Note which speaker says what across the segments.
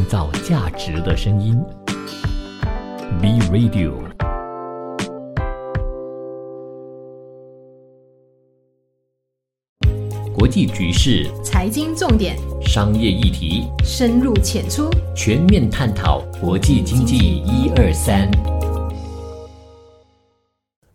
Speaker 1: 创造价值的声音。B Radio。国际局势、
Speaker 2: 财经重点、
Speaker 1: 商业议题，
Speaker 2: 深入浅出，
Speaker 1: 全面探讨国际经济一二三。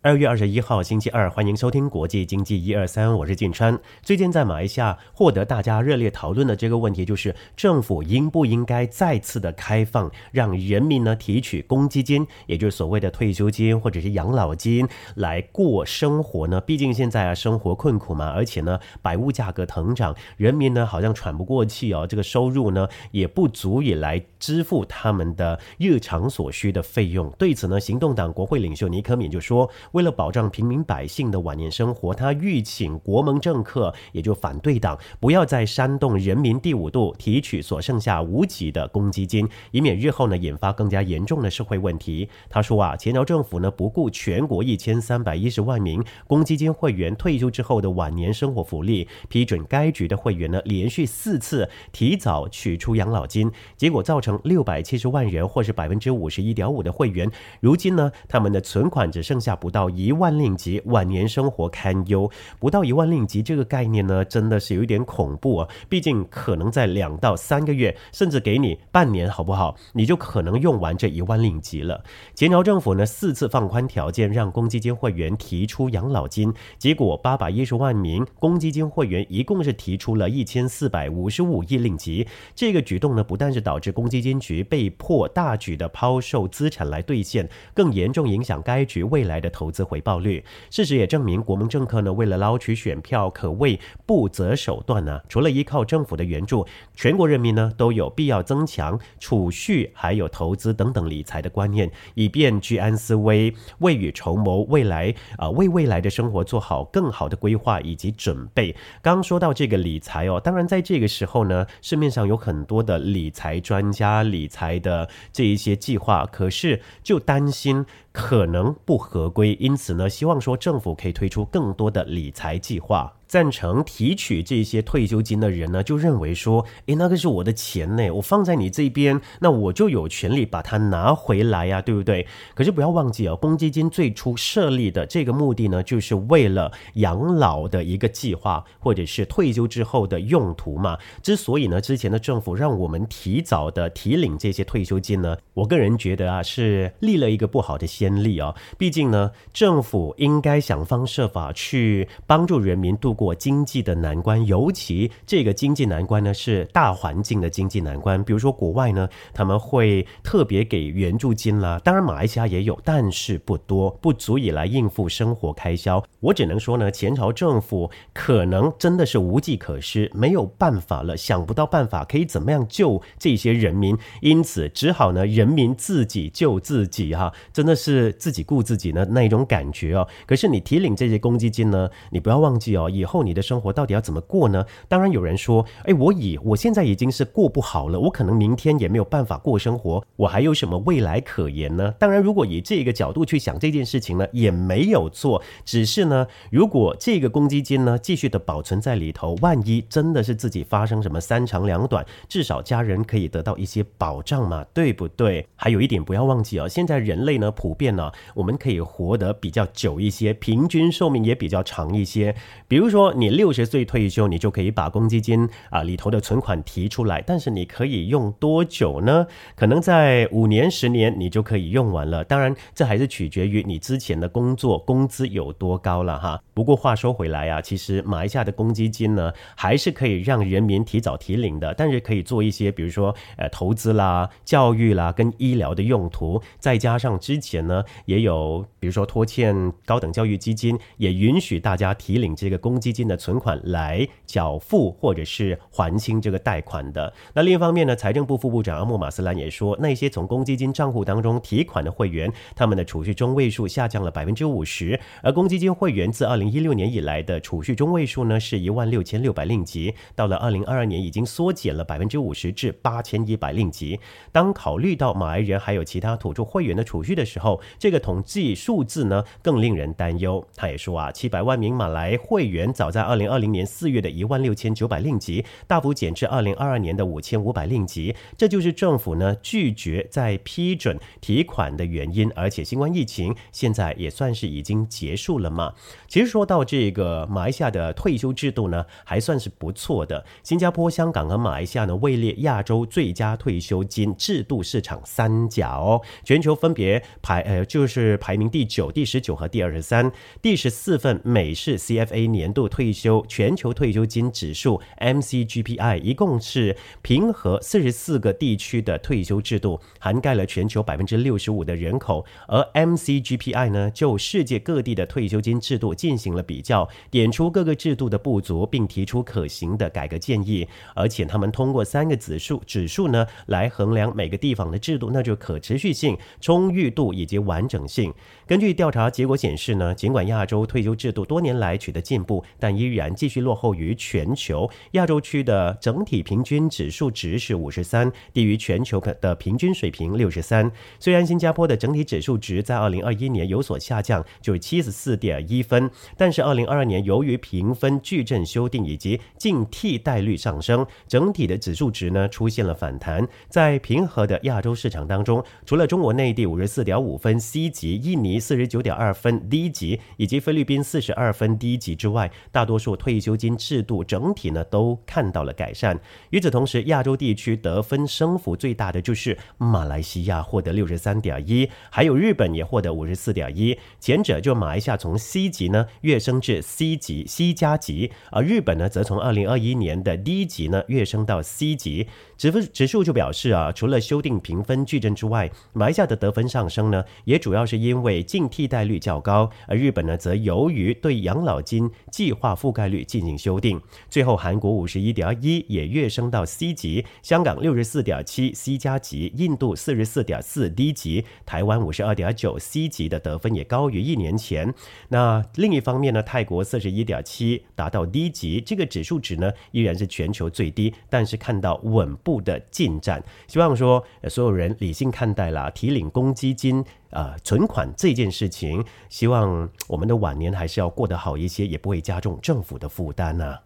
Speaker 3: 二月二十一号星期二，欢迎收听国际经济一二三，我是晋川。最近在马来西亚获得大家热烈讨论的这个问题，就是政府应不应该再次的开放，让人民呢提取公积金，也就是所谓的退休金或者是养老金来过生活呢？毕竟现在啊生活困苦嘛，而且呢百物价格腾涨，人民呢好像喘不过气哦，这个收入呢也不足以来支付他们的日常所需的费用。对此呢，行动党国会领袖尼克敏就说。为了保障平民百姓的晚年生活，他吁请国盟政客，也就反对党，不要再煽动人民第五度提取所剩下无几的公积金，以免日后呢引发更加严重的社会问题。他说啊，前朝政府呢不顾全国一千三百一十万名公积金会员退休之后的晚年生活福利，批准该局的会员呢连续四次提早取出养老金，结果造成六百七十万人或是百分之五十一点五的会员，如今呢他们的存款只剩下不到。一万令吉，晚年生活堪忧。不到一万令吉这个概念呢，真的是有一点恐怖啊！毕竟可能在两到三个月，甚至给你半年，好不好？你就可能用完这一万令吉了。前朝政府呢四次放宽条件，让公积金会员提出养老金，结果八百一十万名公积金会员一共是提出了一千四百五十五亿令吉。这个举动呢，不但是导致公积金局被迫大举的抛售资产来兑现，更严重影响该局未来的投资。资回报率，事实也证明，国盟政客呢为了捞取选票，可谓不择手段呢。除了依靠政府的援助，全国人民呢都有必要增强储蓄，还有投资等等理财的观念，以便居安思危，未雨绸缪，未来啊为未来的生活做好更好的规划以及准备。刚说到这个理财哦，当然在这个时候呢，市面上有很多的理财专家、理财的这一些计划，可是就担心。可能不合规，因此呢，希望说政府可以推出更多的理财计划。赞成提取这些退休金的人呢，就认为说，诶，那个是我的钱呢，我放在你这边，那我就有权利把它拿回来呀，对不对？可是不要忘记哦，公积金最初设立的这个目的呢，就是为了养老的一个计划，或者是退休之后的用途嘛。之所以呢，之前的政府让我们提早的提领这些退休金呢，我个人觉得啊，是立了一个不好的先例啊。毕竟呢，政府应该想方设法去帮助人民度。过经济的难关，尤其这个经济难关呢，是大环境的经济难关。比如说国外呢，他们会特别给援助金啦，当然马来西亚也有，但是不多，不足以来应付生活开销。我只能说呢，前朝政府可能真的是无计可施，没有办法了，想不到办法可以怎么样救这些人民，因此只好呢，人民自己救自己哈，真的是自己顾自己呢那一种感觉哦。可是你提领这些公积金呢，你不要忘记哦，以后你的生活到底要怎么过呢？当然有人说，哎，我以我现在已经是过不好了，我可能明天也没有办法过生活，我还有什么未来可言呢？当然，如果以这个角度去想这件事情呢，也没有错。只是呢，如果这个公积金呢继续的保存在里头，万一真的是自己发生什么三长两短，至少家人可以得到一些保障嘛，对不对？还有一点不要忘记哦，现在人类呢普遍呢，我们可以活得比较久一些，平均寿命也比较长一些，比如说。说你六十岁退休，你就可以把公积金啊里头的存款提出来，但是你可以用多久呢？可能在五年、十年，你就可以用完了。当然，这还是取决于你之前的工作工资有多高了哈。不过话说回来啊，其实马来西亚的公积金呢，还是可以让人民提早提领的，但是可以做一些，比如说呃投资啦、教育啦跟医疗的用途，再加上之前呢也有，比如说拖欠高等教育基金，也允许大家提领这个公积。金的存款来缴付或者是还清这个贷款的。那另一方面呢，财政部副部长阿莫马斯兰也说，那些从公积金账户当中提款的会员，他们的储蓄中位数下降了百分之五十。而公积金会员自二零零一六年以来的储蓄中位数呢是一万六千六百令吉，到了二零二二年已经缩减了百分之五十至八千一百令吉。当考虑到马来人还有其他土著会员的储蓄的时候，这个统计数字呢更令人担忧。他也说啊，七百万名马来会员早在二零二零年四月的一万六千九百令吉，大幅减至二零二二年的五千五百令吉，这就是政府呢拒绝再批准提款的原因。而且新冠疫情现在也算是已经结束了嘛。其实说到这个马来西亚的退休制度呢，还算是不错的。新加坡、香港和马来西亚呢位列亚洲最佳退休金制度市场三甲哦，全球分别排呃就是排名第九、第十九和第二十三。第十四份美式 CFA 年度退休全球退休金指数 MCGPI 一共是平和四十四个地区的退休制度，涵盖了全球百分之六十五的人口。而 MCGPI 呢，就世界各地的退休金制度进行行了比较，点出各个制度的不足，并提出可行的改革建议。而且他们通过三个指数指数呢，来衡量每个地方的制度，那就可持续性、充裕度以及完整性。根据调查结果显示呢，尽管亚洲退休制度多年来取得进步，但依然继续落后于全球。亚洲区的整体平均指数值是五十三，低于全球的平均水平六十三。虽然新加坡的整体指数值在二零二一年有所下降，就是七十四点一分，但是二零二二年由于评分矩阵修订以及净替代率上升，整体的指数值呢出现了反弹。在平和的亚洲市场当中，除了中国内地五十四点五分 C 级，印尼四十九点二分 D 级，以及菲律宾四十二分 D 级之外，大多数退休金制度整体呢都看到了改善。与此同时，亚洲地区得分升幅最大的就是马来西亚，获得六十三点一。还有日本也获得五十四点一，前者就马来西亚从 C 级呢跃升至 C 级 C 加级，而日本呢则从二零二一年的 D 级呢跃升到 C 级。指分指数就表示啊，除了修订评分矩阵之外，埋下的得分上升呢，也主要是因为净替代率较高，而日本呢则由于对养老金计划覆盖率进行修订。最后，韩国五十一点一也跃升到 C 级，香港六十四点七 C 加级，印度四十四点四 D 级，台湾。五十二点九 C 级的得分也高于一年前。那另一方面呢，泰国四十一点七达到低级，这个指数值呢依然是全球最低，但是看到稳步的进展。希望说所有人理性看待啦提领公积金啊存款这件事情，希望我们的晚年还是要过得好一些，也不会加重政府的负担呢。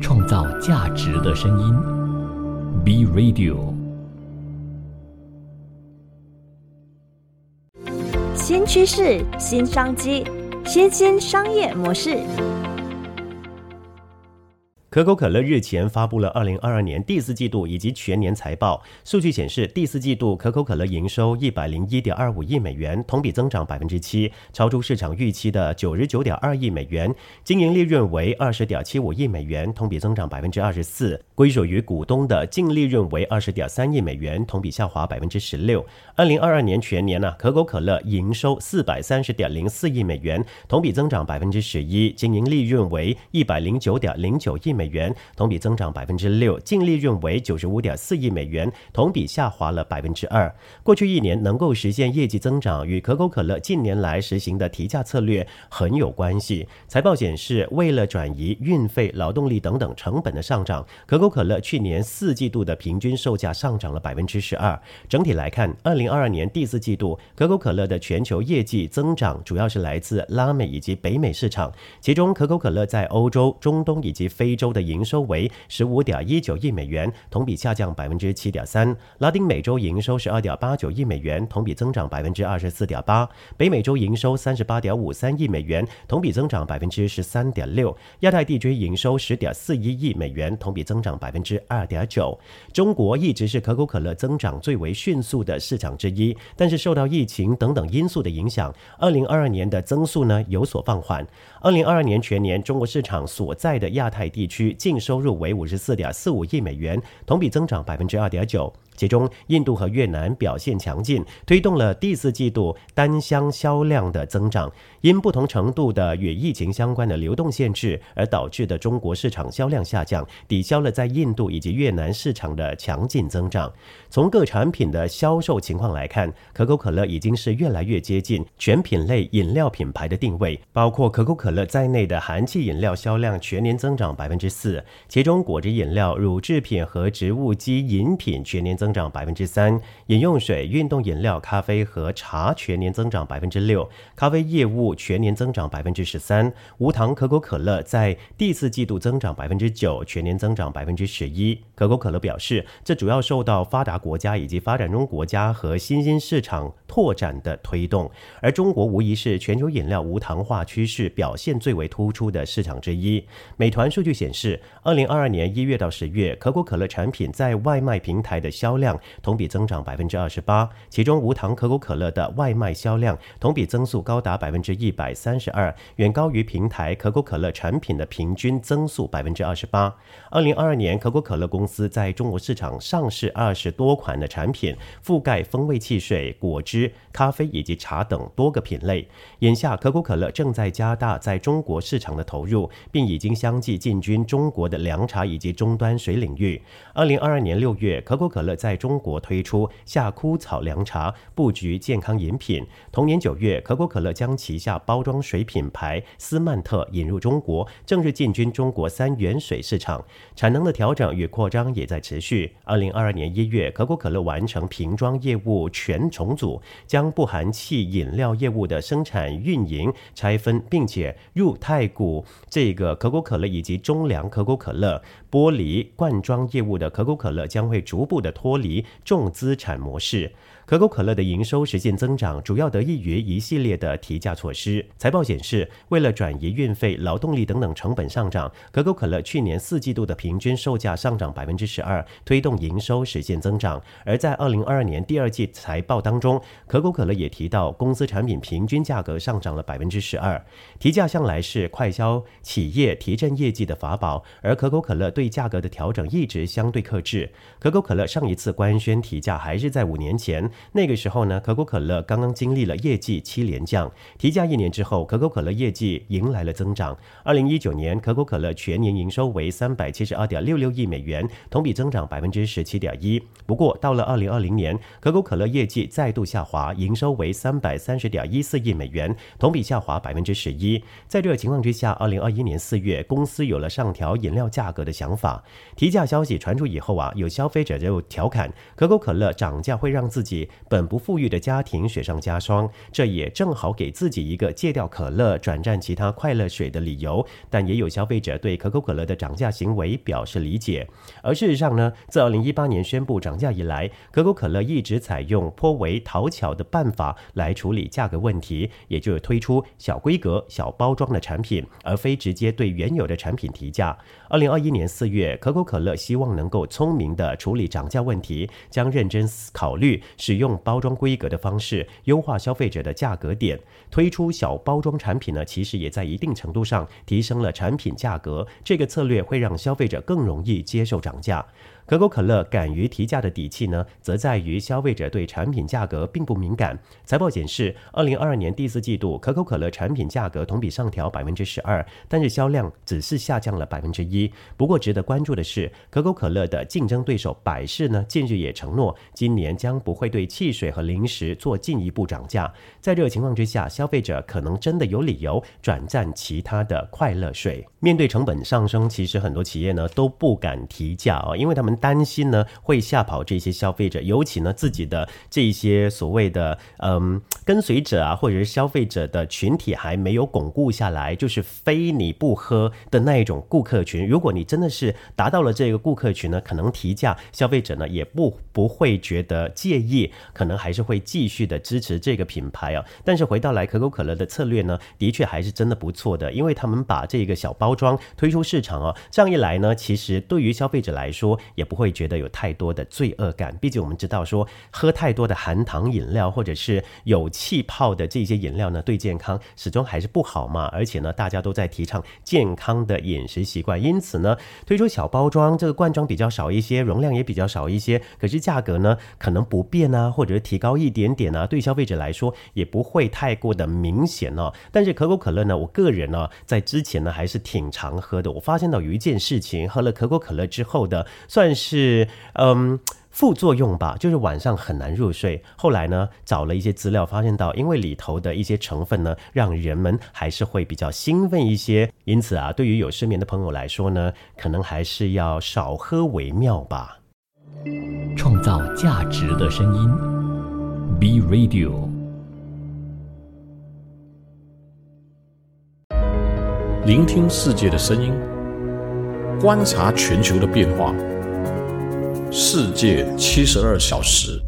Speaker 1: 创造价值的声音，B Radio。
Speaker 4: 新趋势、新商机、新兴商业模式。
Speaker 3: 可口可乐日前发布了二零二二年第四季度以及全年财报。数据显示，第四季度可口可乐营收一百零一点二五亿美元，同比增长百分之七，超出市场预期的九十九点二亿美元。经营利润为二十点七五亿美元，同比增长百分之二十四。归属于股东的净利润为二十点三亿美元，同比下滑百分之十六。二零二二年全年呢，可口可乐营收四百三十点零四亿美元，同比增长百分之十一，经营利润为一百零九点零九亿。美元同比增长百分之六，净利润为九十五点四亿美元，同比下滑了百分之二。过去一年能够实现业绩增长，与可口可乐近年来实行的提价策略很有关系。财报显示，为了转移运费、劳动力等等成本的上涨，可口可乐去年四季度的平均售价上涨了百分之十二。整体来看，二零二二年第四季度可口可乐的全球业绩增长主要是来自拉美以及北美市场，其中可口可乐在欧洲、中东以及非洲。的营收为十五点一九亿美元，同比下降百分之七点三。拉丁美洲营收十二点八九亿美元，同比增长百分之二十四点八。北美洲营收三十八点五三亿美元，同比增长百分之十三点六。亚太地区营收十点四一亿美元，同比增长百分之二点九。中国一直是可口可乐增长最为迅速的市场之一，但是受到疫情等等因素的影响，二零二二年的增速呢有所放缓。二零二二年全年中国市场所在的亚太地区。净收入为五十四点四五亿美元，同比增长百分之二点九。其中，印度和越南表现强劲，推动了第四季度单箱销量的增长。因不同程度的与疫情相关的流动限制而导致的中国市场销量下降，抵消了在印度以及越南市场的强劲增长。从各产品的销售情况来看，可口可乐已经是越来越接近全品类饮料品牌的定位。包括可口可乐在内的含气饮料销量全年增长百分之四，其中果汁饮料、乳制品和植物基饮品全年增增长百分之三，饮用水、运动饮料、咖啡和茶全年增长百分之六，咖啡业务。全年增长百分之十三，无糖可口可乐在第四季度增长百分之九，全年增长百分之十一。可口可乐表示，这主要受到发达国家以及发展中国家和新兴市场拓展的推动，而中国无疑是全球饮料无糖化趋势表现最为突出的市场之一。美团数据显示，二零二二年一月到十月，可口可乐产品在外卖平台的销量同比增长百分之二十八，其中无糖可口可乐的外卖销量同比增速高达百分之。一百三十二，远高于平台可口可乐产品的平均增速百分之二十八。二零二二年，可口可乐公司在中国市场上市二十多款的产品，覆盖风味汽水、果汁、咖啡以及茶等多个品类。眼下，可口可乐正在加大在中国市场的投入，并已经相继进军中国的凉茶以及终端水领域。二零二二年六月，可口可乐在中国推出夏枯草凉茶，布局健康饮品。同年九月，可口可乐将旗下包装水品牌斯曼特引入中国，正式进军中国三元水市场。产能的调整与扩张也在持续。二零二二年一月，可口可乐完成瓶装业务全重组，将不含气饮料业务的生产运营拆分，并且入太古这个可口可乐以及中粮可口可乐剥离罐装业务的可口可乐将会逐步的脱离重资产模式。可口可乐的营收实现增长，主要得益于一系列的提价措施。财报显示，为了转移运费、劳动力等等成本上涨，可口可乐去年四季度的平均售价上涨百分之十二，推动营收实现增长。而在二零二二年第二季财报当中，可口可乐也提到，公司产品平均价格上涨了百分之十二。提价向来是快销企业提振业绩的法宝，而可口可乐对价格的调整一直相对克制。可口可乐上一次官宣提价还是在五年前。那个时候呢，可口可乐刚刚经历了业绩七连降，提价一年之后，可口可乐业绩迎来了增长。二零一九年，可口可乐全年营收为三百七十二点六六亿美元，同比增长百分之十七点一。不过，到了二零二零年，可口可乐业绩再度下滑，营收为三百三十点一四亿美元，同比下滑百分之十一。在这个情况之下，二零二一年四月，公司有了上调饮料价格的想法。提价消息传出以后啊，有消费者就调侃，可口可乐涨价会让自己。本不富裕的家庭雪上加霜，这也正好给自己一个戒掉可乐、转战其他快乐水的理由。但也有消费者对可口可乐的涨价行为表示理解。而事实上呢，自2018年宣布涨价以来，可口可乐一直采用颇为讨巧的办法来处理价格问题，也就是推出小规格、小包装的产品，而非直接对原有的产品提价。2021年4月，可口可乐希望能够聪明地处理涨价问题，将认真考虑使用包装规格的方式优化消费者的价格点，推出小包装产品呢，其实也在一定程度上提升了产品价格。这个策略会让消费者更容易接受涨价。可口可乐敢于提价的底气呢，则在于消费者对产品价格并不敏感。财报显示，二零二二年第四季度，可口可乐产品价格同比上调百分之十二，但是销量只是下降了百分之一。不过，值得关注的是，可口可乐的竞争对手百事呢，近日也承诺，今年将不会对汽水和零食做进一步涨价。在这个情况之下，消费者可能真的有理由转战其他的快乐水。面对成本上升，其实很多企业呢都不敢提价啊，因为他们。担心呢会吓跑这些消费者，尤其呢自己的这些所谓的嗯跟随者啊，或者是消费者的群体还没有巩固下来，就是非你不喝的那一种顾客群。如果你真的是达到了这个顾客群呢，可能提价，消费者呢也不不会觉得介意，可能还是会继续的支持这个品牌啊。但是回到来可口可乐的策略呢，的确还是真的不错的，因为他们把这个小包装推出市场啊，这样一来呢，其实对于消费者来说。也不会觉得有太多的罪恶感。毕竟我们知道说，喝太多的含糖饮料或者是有气泡的这些饮料呢，对健康始终还是不好嘛。而且呢，大家都在提倡健康的饮食习惯，因此呢，推出小包装，这个罐装比较少一些，容量也比较少一些，可是价格呢可能不变啊，或者是提高一点点啊，对消费者来说也不会太过的明显哦。但是可口可乐呢，我个人呢在之前呢还是挺常喝的。我发现到有一件事情，喝了可口可乐之后的算，算是嗯。副作用吧，就是晚上很难入睡。后来呢，找了一些资料，发现到因为里头的一些成分呢，让人们还是会比较兴奋一些。因此啊，对于有失眠的朋友来说呢，可能还是要少喝为妙吧。
Speaker 1: 创造价值的声音，B Radio。
Speaker 5: 聆听世界的声音，观察全球的变化。世界七十二小时。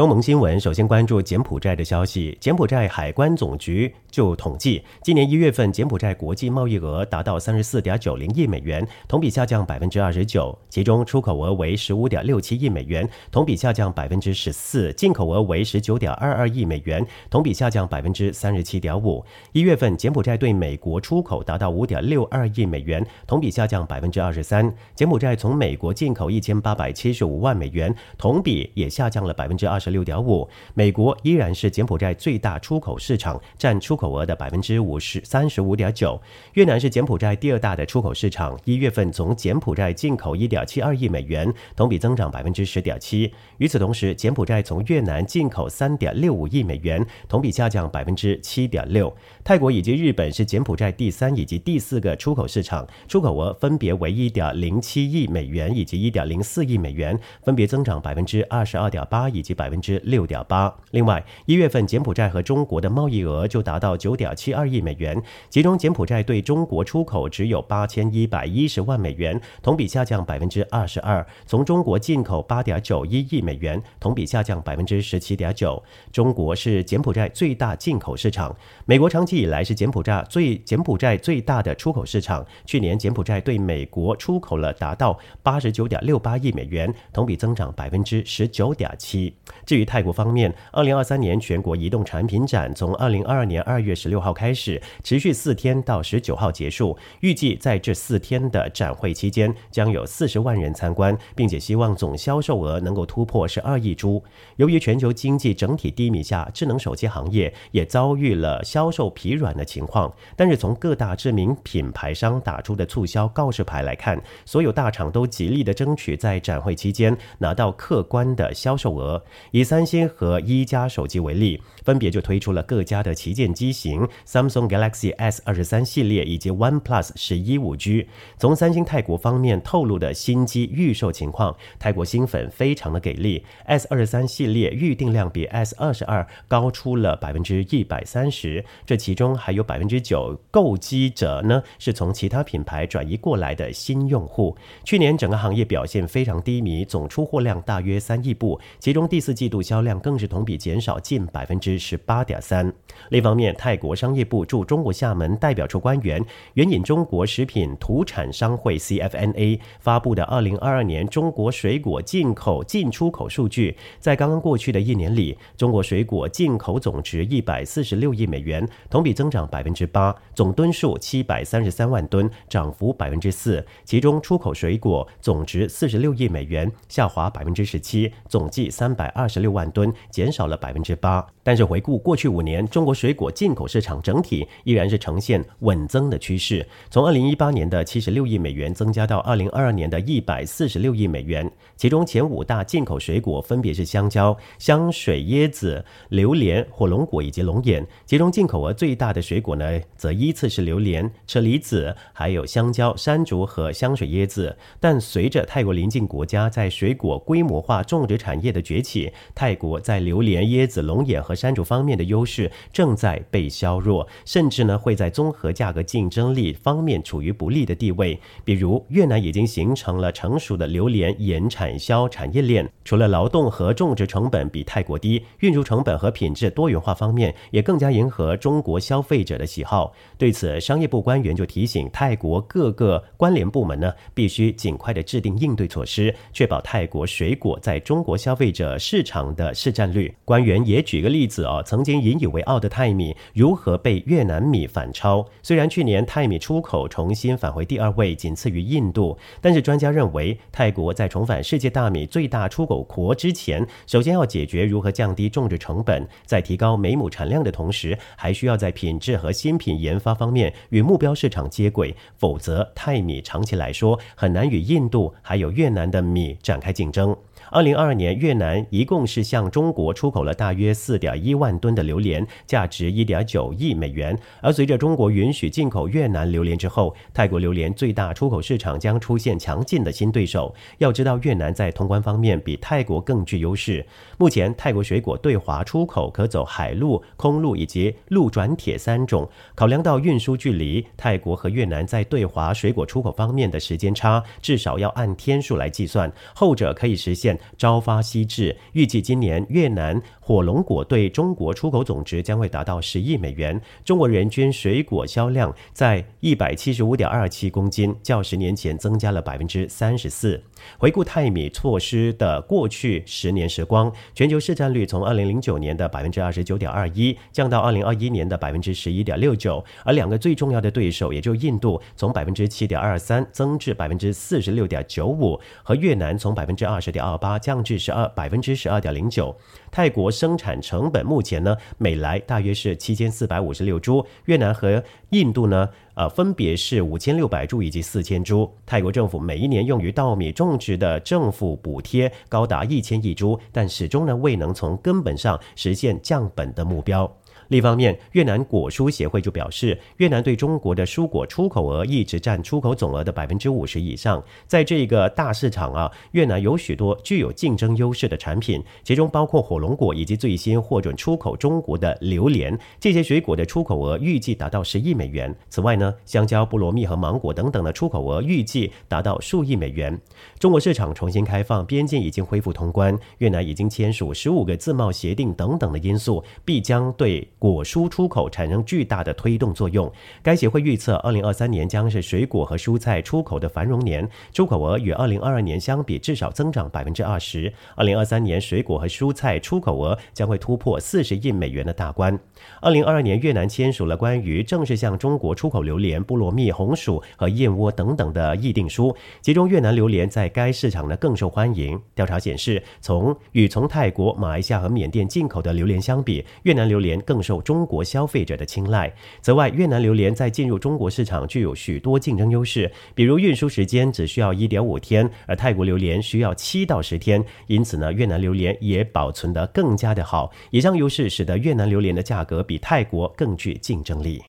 Speaker 3: 东盟新闻首先关注柬埔寨的消息。柬埔寨海关总局就统计，今年一月份柬埔寨国际贸易额达到三十四点九零亿美元，同比下降百分之二十九。其中出口额为十五点六七亿美元，同比下降百分之十四；进口额为十九点二二亿美元，同比下降百分之三十七点五。一月份柬埔寨对美国出口达到五点六二亿美元，同比下降百分之二十三。柬埔寨从美国进口一千八百七十五万美元，同比也下降了百分之二十。六点五，美国依然是柬埔寨最大出口市场，占出口额的百分之五十三十五点九。越南是柬埔寨第二大的出口市场，一月份从柬埔寨进口一点七二亿美元，同比增长百分之十点七。与此同时，柬埔寨从越南进口三点六五亿美元，同比下降百分之七点六。泰国以及日本是柬埔寨第三以及第四个出口市场，出口额分别为一点零七亿美元以及一点零四亿美元，分别增长百分之二十二点八以及百分。之六点八。另外，一月份柬埔寨和中国的贸易额就达到九点七二亿美元，其中柬埔寨对中国出口只有八千一百一十万美元，同比下降百分之二十二；从中国进口八点九一亿美元，同比下降百分之十七点九。中国是柬埔寨最大进口市场，美国长期以来是柬埔寨最柬埔寨最大的出口市场。去年柬埔寨对美国出口了达到八十九点六八亿美元，同比增长百分之十九点七。至于泰国方面，二零二三年全国移动产品展从二零二二年二月十六号开始，持续四天到十九号结束。预计在这四天的展会期间，将有四十万人参观，并且希望总销售额能够突破十二亿株。由于全球经济整体低迷下，智能手机行业也遭遇了销售疲软的情况。但是从各大知名品牌商打出的促销告示牌来看，所有大厂都极力的争取在展会期间拿到客观的销售额。以三星和一加手机为例，分别就推出了各家的旗舰机型：Samsung Galaxy S 二十三系列以及 OnePlus 十一五 G。从三星泰国方面透露的新机预售情况，泰国新粉非常的给力，S 二十三系列预订量比 S 二十二高出了百分之一百三十。这其中还有百分之九购机者呢，是从其他品牌转移过来的新用户。去年整个行业表现非常低迷，总出货量大约三亿部，其中第四季。度销量更是同比减少近百分之十八点三。另一方面，泰国商业部驻中国厦门代表处官员援引中国食品土产商会 （CFNA） 发布的二零二二年中国水果进口进出口数据，在刚刚过去的一年里，中国水果进口总值一百四十六亿美元，同比增长百分之八，总吨数七百三十三万吨，涨幅百分之四。其中出口水果总值四十六亿美元，下滑百分之十七，总计三百二十。六万吨，减少了百分之八。但是回顾过去五年，中国水果进口市场整体依然是呈现稳增的趋势。从二零一八年的七十六亿美元增加到二零二二年的一百四十六亿美元。其中前五大进口水果分别是香蕉、香水椰子、榴莲、火龙果以及龙眼。其中进口额最大的水果呢，则依次是榴莲、车厘子、还有香蕉、山竹和香水椰子。但随着泰国邻近国家在水果规模化种植产业的崛起，泰国在榴莲、椰子、龙眼和山竹方面的优势正在被削弱，甚至呢会在综合价格竞争力方面处于不利的地位。比如越南已经形成了成熟的榴莲盐产销产业链，除了劳动和种植成本比泰国低，运输成本和品质多元化方面也更加迎合中国消费者的喜好。对此，商业部官员就提醒泰国各个关联部门呢，必须尽快的制定应对措施，确保泰国水果在中国消费者市场的市占率。官员也举个例例子啊，曾经引以为傲的泰米如何被越南米反超。虽然去年泰米出口重新返回第二位，仅次于印度，但是专家认为，泰国在重返世界大米最大出口国之前，首先要解决如何降低种植成本，在提高每亩产量的同时，还需要在品质和新品研发方面与目标市场接轨，否则泰米长期来说很难与印度还有越南的米展开竞争。二零二二年，越南一共是向中国出口了大约四点一万吨的榴莲，价值一点九亿美元。而随着中国允许进口越南榴莲之后，泰国榴莲最大出口市场将出现强劲的新对手。要知道，越南在通关方面比泰国更具优势。目前，泰国水果对华出口可走海路、空路以及陆转铁三种。考量到运输距离，泰国和越南在对华水果出口方面的时间差，至少要按天数来计算，后者可以实现。朝发夕至，预计今年越南火龙果对中国出口总值将会达到十亿美元。中国人均水果销量在一百七十五点二七公斤，较十年前增加了百分之三十四。回顾泰米措施的过去十年时光，全球市占率从二零零九年的百分之二十九点二一降到二零二一年的百分之十一点六九，而两个最重要的对手，也就印度从百分之七点二三增至百分之四十六点九五，和越南从百分之二十点二八降至十二百分之十二点零九。泰国生产成本目前呢，每来大约是七千四百五十六株，越南和印度呢，呃，分别是五千六百株以及四千株。泰国政府每一年用于稻米种植的政府补贴高达一千亿株，但始终呢未能从根本上实现降本的目标。另一方面，越南果蔬协会就表示，越南对中国的蔬果出口额一直占出口总额的百分之五十以上。在这个大市场啊，越南有许多具有竞争优势的产品，其中包括火龙果以及最新获准出口中国的榴莲。这些水果的出口额预计达到十亿美元。此外呢，香蕉、菠萝蜜和芒果等等的出口额预计达到数亿美元。中国市场重新开放，边境已经恢复通关，越南已经签署十五个自贸协定等等的因素，必将对。果蔬出口产生巨大的推动作用。该协会预测，二零二三年将是水果和蔬菜出口的繁荣年，出口额与二零二二年相比至少增长百分之二十。二零二三年，水果和蔬菜出口额将会突破四十亿美元的大关。二零二二年，越南签署了关于正式向中国出口榴莲、菠萝蜜、红薯和燕窝等等的议定书，其中越南榴莲在该市场呢更受欢迎。调查显示，从与从泰国、马来西亚和缅甸进口的榴莲相比，越南榴莲更受。中国消费者的青睐。此外，越南榴莲在进入中国市场具有许多竞争优势，比如运输时间只需要一点五天，而泰国榴莲需要七到十天。因此呢，越南榴莲也保存得更加的好。以上优势使得越南榴莲的价格比泰国更具竞争力。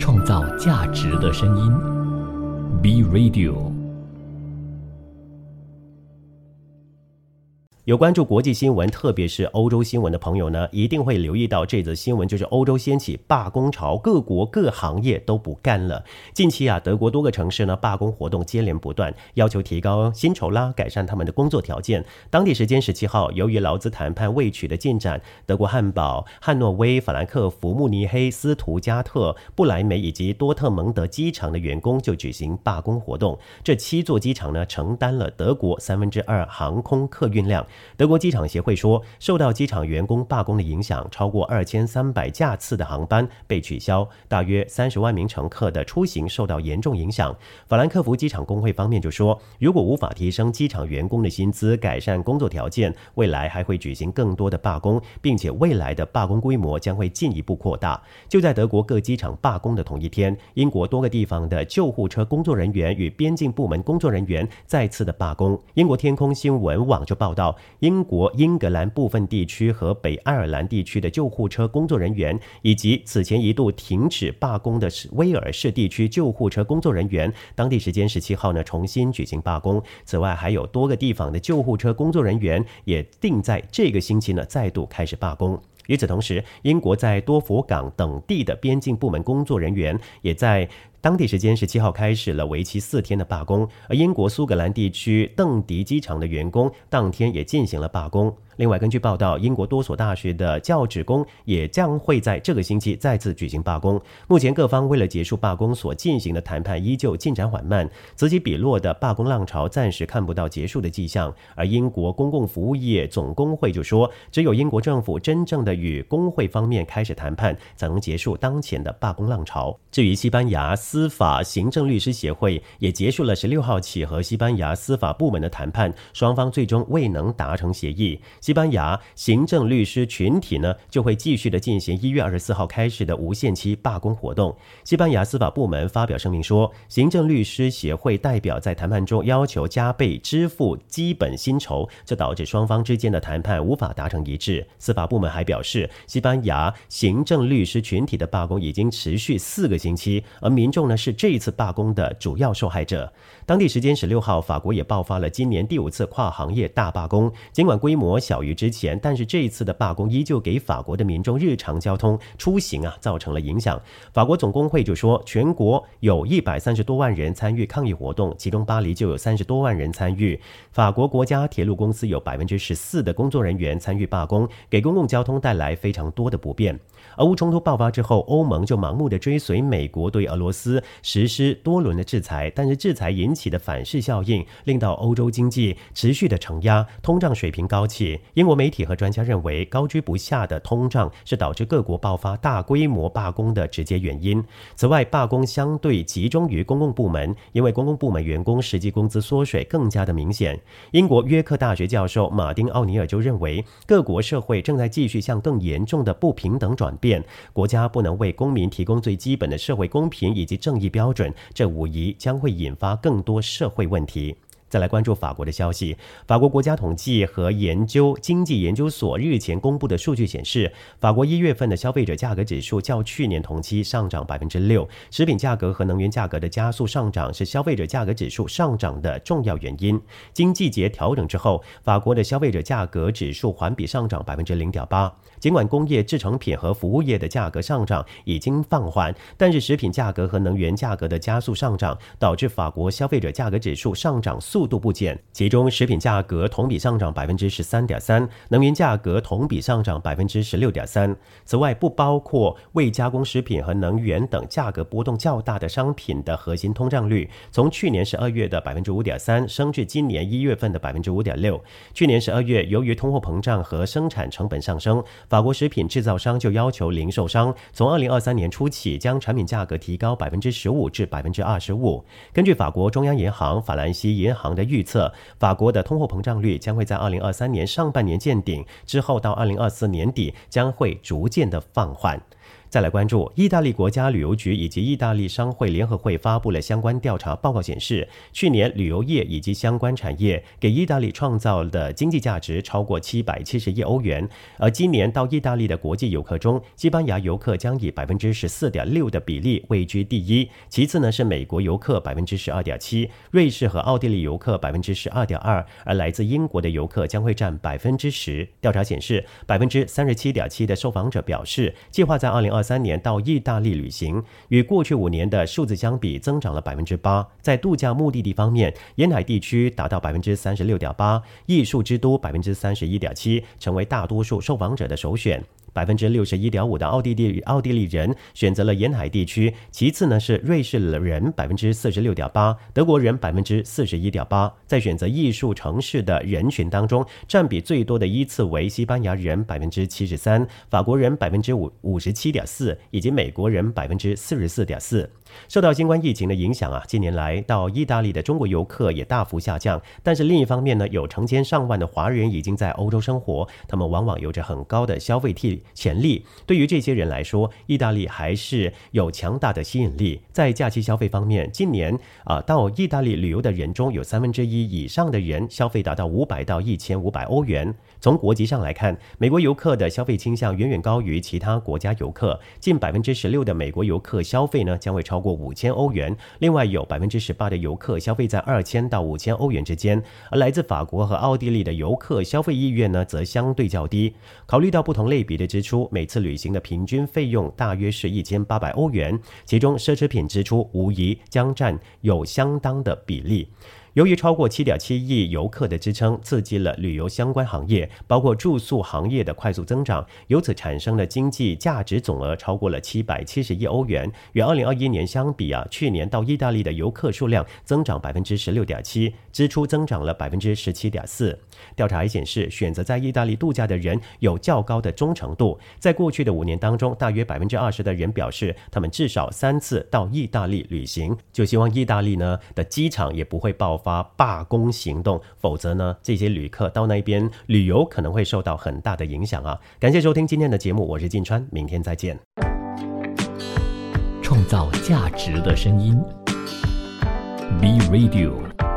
Speaker 1: 创造价值的声音，B Radio。
Speaker 3: 有关注国际新闻，特别是欧洲新闻的朋友呢，一定会留意到这则新闻，就是欧洲掀起罢工潮，各国各行业都不干了。近期啊，德国多个城市呢罢工活动接连不断，要求提高薪酬啦，改善他们的工作条件。当地时间十七号，由于劳资谈判未取得进展，德国汉堡、汉诺威、法兰克福、慕尼黑、斯图加特、不莱梅以及多特蒙德机场的员工就举行罢工活动。这七座机场呢，承担了德国三分之二航空客运量。德国机场协会说，受到机场员工罢工的影响，超过二千三百架次的航班被取消，大约三十万名乘客的出行受到严重影响。法兰克福机场工会方面就说，如果无法提升机场员工的薪资，改善工作条件，未来还会举行更多的罢工，并且未来的罢工规模将会进一步扩大。就在德国各机场罢工的同一天，英国多个地方的救护车工作人员与边境部门工作人员再次的罢工。英国天空新闻网就报道。英国英格兰部分地区和北爱尔兰地区的救护车工作人员，以及此前一度停止罢工的威尔士地区救护车工作人员，当地时间十七号呢重新举行罢工。此外，还有多个地方的救护车工作人员也定在这个星期呢再度开始罢工。与此同时，英国在多佛港等地的边境部门工作人员也在。当地时间十七号开始了为期四天的罢工，而英国苏格兰地区邓迪机场的员工当天也进行了罢工。另外，根据报道，英国多所大学的教职工也将会在这个星期再次举行罢工。目前，各方为了结束罢工所进行的谈判依旧进展缓慢，此起彼落的罢工浪潮暂时看不到结束的迹象。而英国公共服务业总工会就说，只有英国政府真正的与工会方面开始谈判，才能结束当前的罢工浪潮。至于西班牙，司法行政律师协会也结束了十六号起和西班牙司法部门的谈判，双方最终未能达成协议。西班牙行政律师群体呢就会继续的进行一月二十四号开始的无限期罢工活动。西班牙司法部门发表声明说，行政律师协会代表在谈判中要求加倍支付基本薪酬，这导致双方之间的谈判无法达成一致。司法部门还表示，西班牙行政律师群体的罢工已经持续四个星期，而民众。众呢是这一次罢工的主要受害者。当地时间十六号，法国也爆发了今年第五次跨行业大罢工。尽管规模小于之前，但是这一次的罢工依旧给法国的民众日常交通出行啊造成了影响。法国总工会就说，全国有一百三十多万人参与抗议活动，其中巴黎就有三十多万人参与。法国国家铁路公司有百分之十四的工作人员参与罢工，给公共交通带来非常多的不便。俄乌冲突爆发之后，欧盟就盲目的追随美国对俄罗斯实施多轮的制裁，但是制裁引起的反噬效应，令到欧洲经济持续的承压，通胀水平高企。英国媒体和专家认为，高居不下的通胀是导致各国爆发大规模罢工的直接原因。此外，罢工相对集中于公共部门，因为公共部门员工实际工资缩水更加的明显。英国约克大学教授马丁奥尼尔就认为，各国社会正在继续向更严重的不平等转变。国家不能为公民提供最基本的社会公平以及正义标准，这无疑将会引发更多社会问题。再来关注法国的消息。法国国家统计和研究经济研究所日前公布的数据显示，法国一月份的消费者价格指数较去年同期上涨百分之六。食品价格和能源价格的加速上涨是消费者价格指数上涨的重要原因。经季节调整之后，法国的消费者价格指数环比上涨百分之零点八。尽管工业制成品和服务业的价格上涨已经放缓，但是食品价格和能源价格的加速上涨，导致法国消费者价格指数上涨速。速度不减，其中食品价格同比上涨百分之十三点三，能源价格同比上涨百分之十六点三。此外，不包括未加工食品和能源等价格波动较大的商品的核心通胀率，从去年十二月的百分之五点三升至今年一月份的百分之五点六。去年十二月，由于通货膨胀和生产成本上升，法国食品制造商就要求零售商从二零二三年初起将产品价格提高百分之十五至百分之二十五。根据法国中央银行法兰西银行。的预测，法国的通货膨胀率将会在二零二三年上半年见顶，之后到二零二四年底将会逐渐的放缓。再来关注，意大利国家旅游局以及意大利商会联合会发布了相关调查报告，显示，去年旅游业以及相关产业给意大利创造的经济价值超过七百七十亿欧元。而今年到意大利的国际游客中，西班牙游客将以百分之十四点六的比例位居第一，其次呢是美国游客百分之十二点七，瑞士和奥地利游客百分之十二点二，而来自英国的游客将会占百分之十。调查显示，百分之三十七点七的受访者表示，计划在二零二。二三年到意大利旅行，与过去五年的数字相比，增长了百分之八。在度假目的地方面，沿海地区达到百分之三十六点八，艺术之都百分之三十一点七，成为大多数受访者的首选。百分之六十一点五的奥地利奥地利人选择了沿海地区，其次呢是瑞士人百分之四十六点八，德国人百分之四十一点八。在选择艺术城市的人群当中，占比最多的依次为西班牙人百分之七十三，法国人百分之五五十七点四，以及美国人百分之四十四点四。受到新冠疫情的影响啊，近年来到意大利的中国游客也大幅下降。但是另一方面呢，有成千上万的华人已经在欧洲生活，他们往往有着很高的消费替潜力。对于这些人来说，意大利还是有强大的吸引力。在假期消费方面，今年啊到意大利旅游的人中有三分之一以上的人消费达到五百到一千五百欧元。从国籍上来看，美国游客的消费倾向远远高于其他国家游客，近百分之十六的美国游客消费呢将会超超过五千欧元，另外有百分之十八的游客消费在二千到五千欧元之间，而来自法国和奥地利的游客消费意愿呢则相对较低。考虑到不同类别的支出，每次旅行的平均费用大约是一千八百欧元，其中奢侈品支出无疑将占有相当的比例。由于超过七点七亿游客的支撑，刺激了旅游相关行业，包括住宿行业的快速增长，由此产生的经济价值总额超过了七百七十亿欧元。与二零二一年相比啊，去年到意大利的游客数量增长百分之十六点七，支出增长了百分之十七点四。调查还显示，选择在意大利度假的人有较高的忠诚度。在过去的五年当中，大约百分之二十的人表示，他们至少三次到意大利旅行。就希望意大利呢的机场也不会爆发。发罢工行动，否则呢，这些旅客到那边旅游可能会受到很大的影响啊！感谢收听今天的节目，我是晋川，明天再见。
Speaker 1: 创造价值的声音，B Radio。